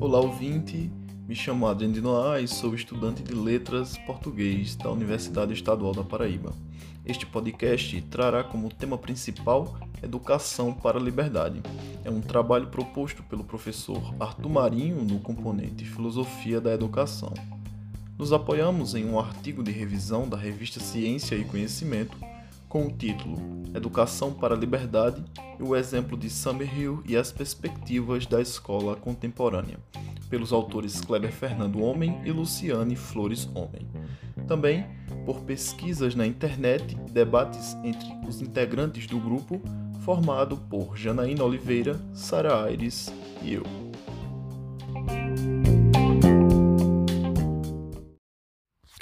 Olá, ouvinte. Me chamo Adriano de Noais, sou estudante de Letras Português da Universidade Estadual da Paraíba. Este podcast trará como tema principal Educação para a Liberdade. É um trabalho proposto pelo professor Arthur Marinho no componente Filosofia da Educação. Nos apoiamos em um artigo de revisão da revista Ciência e Conhecimento com o título Educação para a Liberdade e o exemplo de Summerhill e as perspectivas da escola contemporânea, pelos autores Kleber Fernando Homem e Luciane Flores Homem. Também por pesquisas na internet e debates entre os integrantes do grupo, formado por Janaína Oliveira, Sara Aires e eu.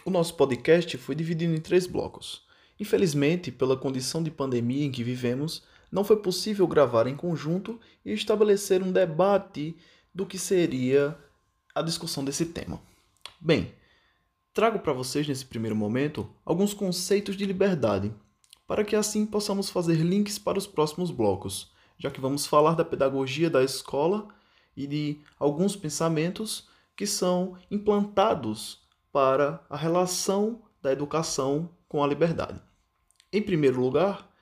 O nosso podcast foi dividido em três blocos. Infelizmente, pela condição de pandemia em que vivemos, não foi possível gravar em conjunto e estabelecer um debate do que seria a discussão desse tema. Bem, trago para vocês nesse primeiro momento alguns conceitos de liberdade, para que assim possamos fazer links para os próximos blocos, já que vamos falar da pedagogia da escola e de alguns pensamentos que são implantados para a relação da educação com a liberdade. Em primeiro lugar,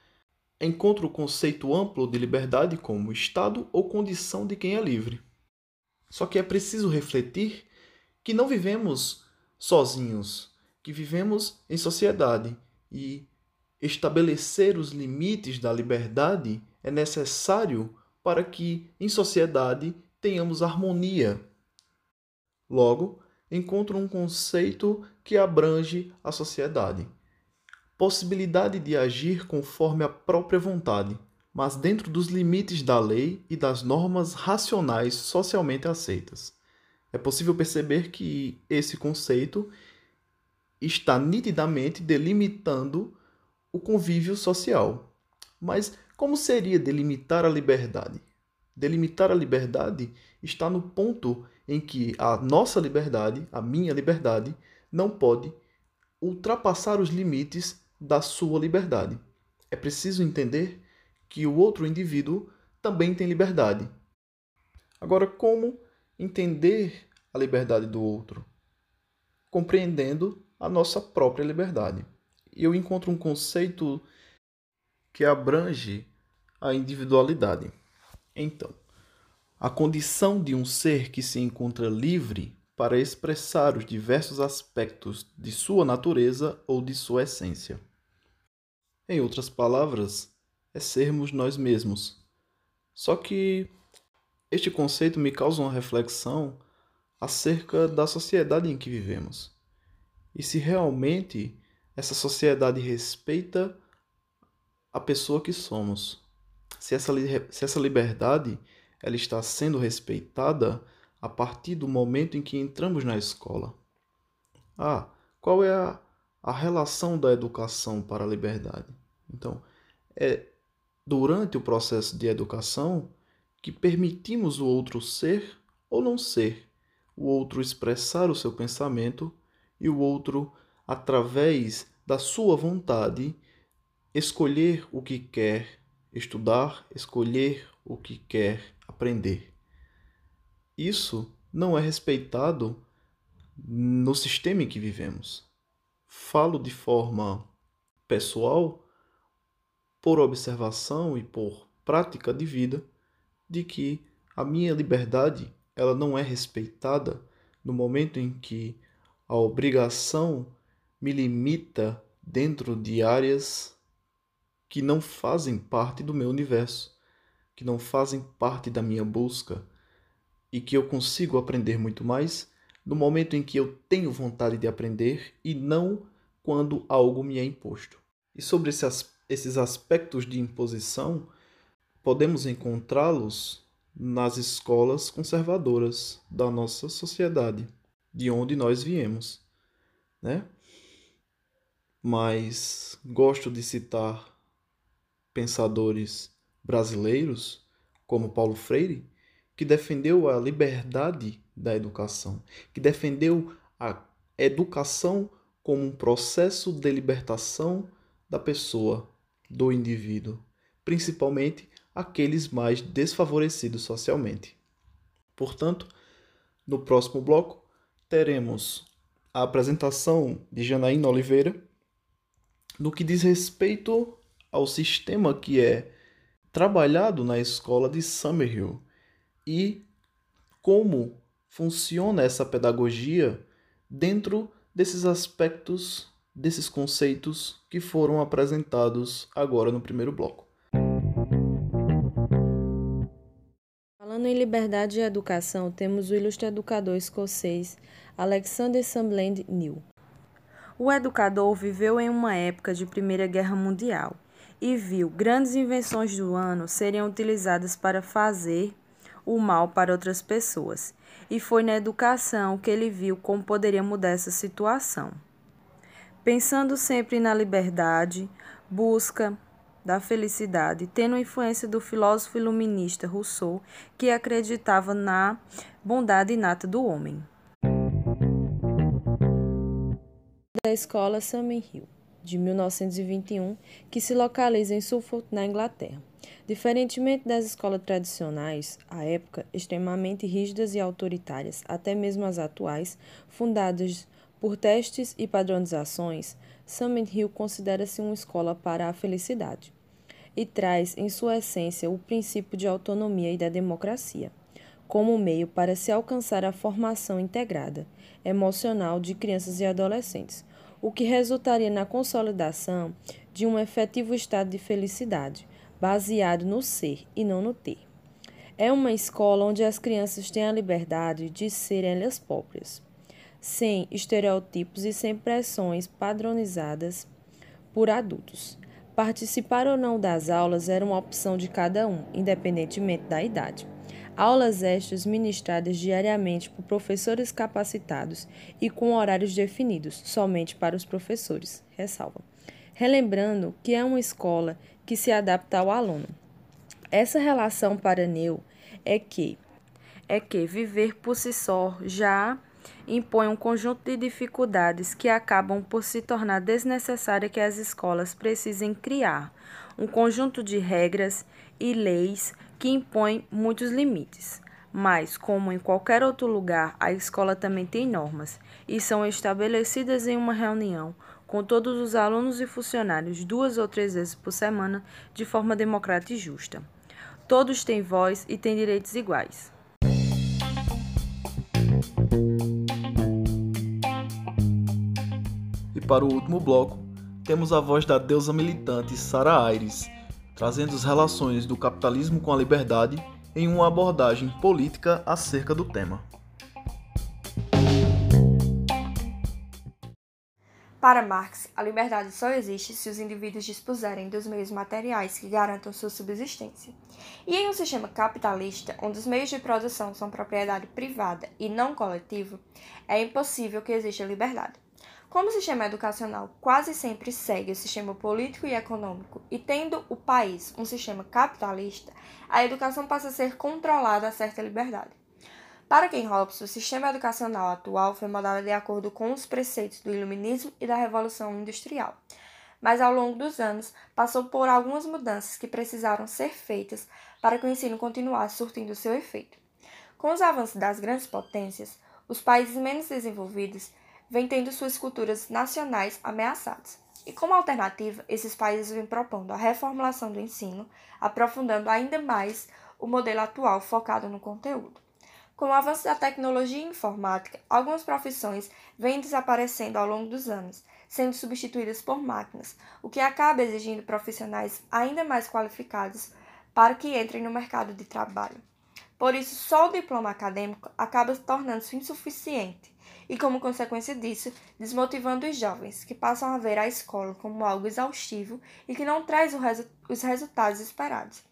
encontro o conceito amplo de liberdade como estado ou condição de quem é livre. Só que é preciso refletir que não vivemos sozinhos, que vivemos em sociedade e estabelecer os limites da liberdade é necessário para que em sociedade tenhamos harmonia. Logo, encontro um conceito que abrange a sociedade. Possibilidade de agir conforme a própria vontade, mas dentro dos limites da lei e das normas racionais socialmente aceitas. É possível perceber que esse conceito está nitidamente delimitando o convívio social. Mas como seria delimitar a liberdade? Delimitar a liberdade está no ponto em que a nossa liberdade, a minha liberdade, não pode ultrapassar os limites da sua liberdade. É preciso entender que o outro indivíduo também tem liberdade. Agora, como entender a liberdade do outro? Compreendendo a nossa própria liberdade. Eu encontro um conceito que abrange a individualidade. Então, a condição de um ser que se encontra livre para expressar os diversos aspectos de sua natureza ou de sua essência. Em outras palavras, é sermos nós mesmos. Só que este conceito me causa uma reflexão acerca da sociedade em que vivemos. E se realmente essa sociedade respeita a pessoa que somos. Se essa, se essa liberdade ela está sendo respeitada a partir do momento em que entramos na escola. Ah, qual é a, a relação da educação para a liberdade? Então, é durante o processo de educação que permitimos o outro ser ou não ser, o outro expressar o seu pensamento e o outro, através da sua vontade, escolher o que quer estudar, escolher o que quer aprender. Isso não é respeitado no sistema em que vivemos. Falo de forma pessoal, por observação e por prática de vida, de que a minha liberdade ela não é respeitada no momento em que a obrigação me limita dentro de áreas que não fazem parte do meu universo, que não fazem parte da minha busca e que eu consigo aprender muito mais no momento em que eu tenho vontade de aprender e não quando algo me é imposto. E sobre esses aspectos de imposição, podemos encontrá-los nas escolas conservadoras da nossa sociedade, de onde nós viemos, né? Mas gosto de citar pensadores brasileiros, como Paulo Freire, que defendeu a liberdade da educação, que defendeu a educação como um processo de libertação da pessoa, do indivíduo, principalmente aqueles mais desfavorecidos socialmente. Portanto, no próximo bloco teremos a apresentação de Janaína Oliveira no que diz respeito ao sistema que é trabalhado na escola de Summerhill e como funciona essa pedagogia dentro desses aspectos, desses conceitos que foram apresentados agora no primeiro bloco. Falando em liberdade e educação, temos o ilustre educador escocês Alexander Sumland New. O educador viveu em uma época de Primeira Guerra Mundial e viu grandes invenções do ano serem utilizadas para fazer o mal para outras pessoas. E foi na educação que ele viu como poderia mudar essa situação. Pensando sempre na liberdade, busca da felicidade, tendo influência do filósofo iluminista Rousseau, que acreditava na bondade inata do homem. Da escola Summer Hill, de 1921, que se localiza em Suffolk, na Inglaterra. Diferentemente das escolas tradicionais, à época extremamente rígidas e autoritárias, até mesmo as atuais, fundadas por testes e padronizações, Summit Hill considera-se uma escola para a felicidade e traz em sua essência o princípio de autonomia e da democracia, como meio para se alcançar a formação integrada, emocional de crianças e adolescentes, o que resultaria na consolidação de um efetivo estado de felicidade, baseado no ser e não no ter. É uma escola onde as crianças têm a liberdade de serem elas próprias, sem estereotipos e sem pressões padronizadas por adultos. Participar ou não das aulas era uma opção de cada um, independentemente da idade. Aulas extras ministradas diariamente por professores capacitados e com horários definidos somente para os professores, ressalva. Relembrando que é uma escola que se adapta ao aluno. Essa relação para Neu é que é que viver por si só já impõe um conjunto de dificuldades que acabam por se tornar desnecessária que as escolas precisem criar um conjunto de regras e leis que impõem muitos limites. Mas, como em qualquer outro lugar, a escola também tem normas e são estabelecidas em uma reunião com todos os alunos e funcionários duas ou três vezes por semana de forma democrática e justa. Todos têm voz e têm direitos iguais. E para o último bloco, temos a voz da deusa militante Sara Aires, trazendo as relações do capitalismo com a liberdade em uma abordagem política acerca do tema. Para Marx, a liberdade só existe se os indivíduos dispuserem dos meios materiais que garantam sua subsistência. E em um sistema capitalista, onde os meios de produção são propriedade privada e não coletiva, é impossível que exista liberdade. Como o sistema educacional quase sempre segue o sistema político e econômico, e tendo o país um sistema capitalista, a educação passa a ser controlada a certa liberdade. Para Ken Hobbes, o sistema educacional atual foi moldado de acordo com os preceitos do Iluminismo e da Revolução Industrial, mas ao longo dos anos passou por algumas mudanças que precisaram ser feitas para que o ensino continuasse surtindo seu efeito. Com os avanços das grandes potências, os países menos desenvolvidos vem tendo suas culturas nacionais ameaçadas. E como alternativa, esses países vêm propondo a reformulação do ensino, aprofundando ainda mais o modelo atual focado no conteúdo. Com o avanço da tecnologia informática, algumas profissões vêm desaparecendo ao longo dos anos, sendo substituídas por máquinas, o que acaba exigindo profissionais ainda mais qualificados para que entrem no mercado de trabalho. Por isso, só o diploma acadêmico acaba tornando-se insuficiente e, como consequência disso, desmotivando os jovens, que passam a ver a escola como algo exaustivo e que não traz os resultados esperados,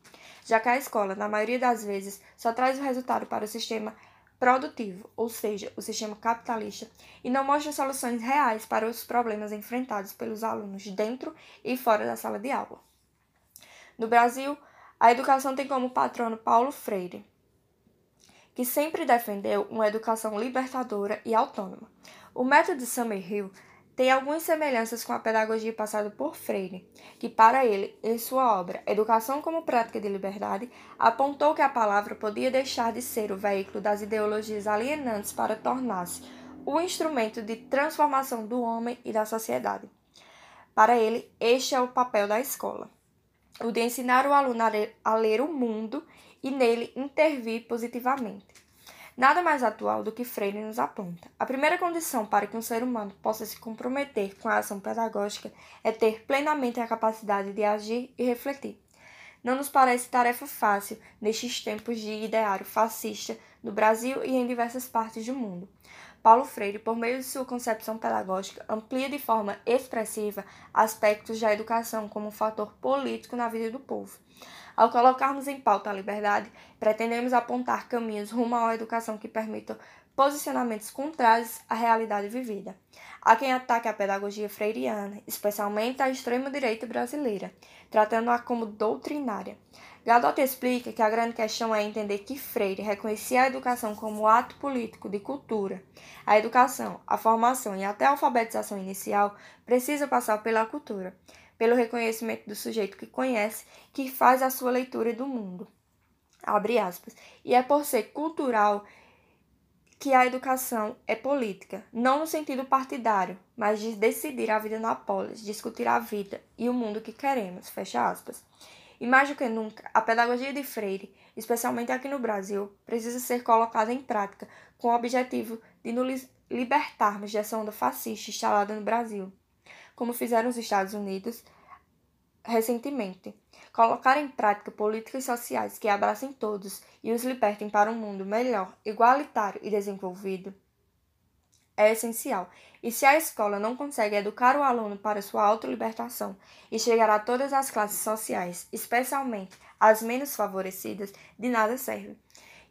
já que a escola, na maioria das vezes, só traz o resultado para o sistema produtivo, ou seja, o sistema capitalista, e não mostra soluções reais para os problemas enfrentados pelos alunos dentro e fora da sala de aula. No Brasil, a educação tem como patrono Paulo Freire, que sempre defendeu uma educação libertadora e autônoma. O método Summerhill tem algumas semelhanças com a pedagogia passada por Freire, que para ele, em sua obra Educação como Prática de Liberdade, apontou que a palavra podia deixar de ser o veículo das ideologias alienantes para tornar-se o instrumento de transformação do homem e da sociedade. Para ele, este é o papel da escola: o de ensinar o aluno a ler o mundo e nele intervir positivamente. Nada mais atual do que Freire nos aponta. A primeira condição para que um ser humano possa se comprometer com a ação pedagógica é ter plenamente a capacidade de agir e refletir. Não nos parece tarefa fácil nestes tempos de ideário fascista no Brasil e em diversas partes do mundo. Paulo Freire, por meio de sua concepção pedagógica, amplia de forma expressiva aspectos da educação como um fator político na vida do povo. Ao colocarmos em pauta a liberdade, pretendemos apontar caminhos rumo a uma educação que permita posicionamentos contrários à realidade vivida. Há quem ataque a pedagogia freiriana, especialmente a extrema-direita brasileira, tratando-a como doutrinária. Gadot explica que a grande questão é entender que Freire reconhecia a educação como ato político de cultura. A educação, a formação e até a alfabetização inicial precisa passar pela cultura, pelo reconhecimento do sujeito que conhece, que faz a sua leitura do mundo. Abre aspas. E é por ser cultural que a educação é política, não no sentido partidário, mas de decidir a vida na polis, discutir a vida e o mundo que queremos, fecha aspas. E mais do que nunca, a pedagogia de Freire, especialmente aqui no Brasil, precisa ser colocada em prática com o objetivo de nos libertarmos dessa onda fascista instalada no Brasil, como fizeram os Estados Unidos recentemente. Colocar em prática políticas sociais que abracem todos e os libertem para um mundo melhor, igualitário e desenvolvido é essencial. E se a escola não consegue educar o aluno para sua autolibertação e chegar a todas as classes sociais, especialmente as menos favorecidas, de nada serve.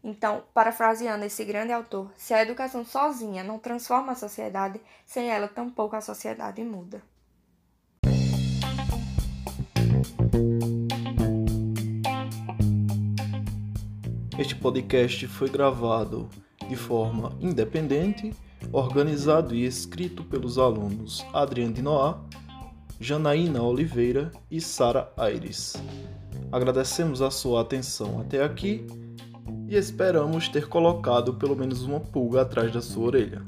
Então, parafraseando esse grande autor, se a educação sozinha não transforma a sociedade, sem ela tampouco a sociedade muda. Este podcast foi gravado de forma independente organizado e escrito pelos alunos Adriano de Noá, Janaína Oliveira e Sara Aires. Agradecemos a sua atenção até aqui e esperamos ter colocado pelo menos uma pulga atrás da sua orelha.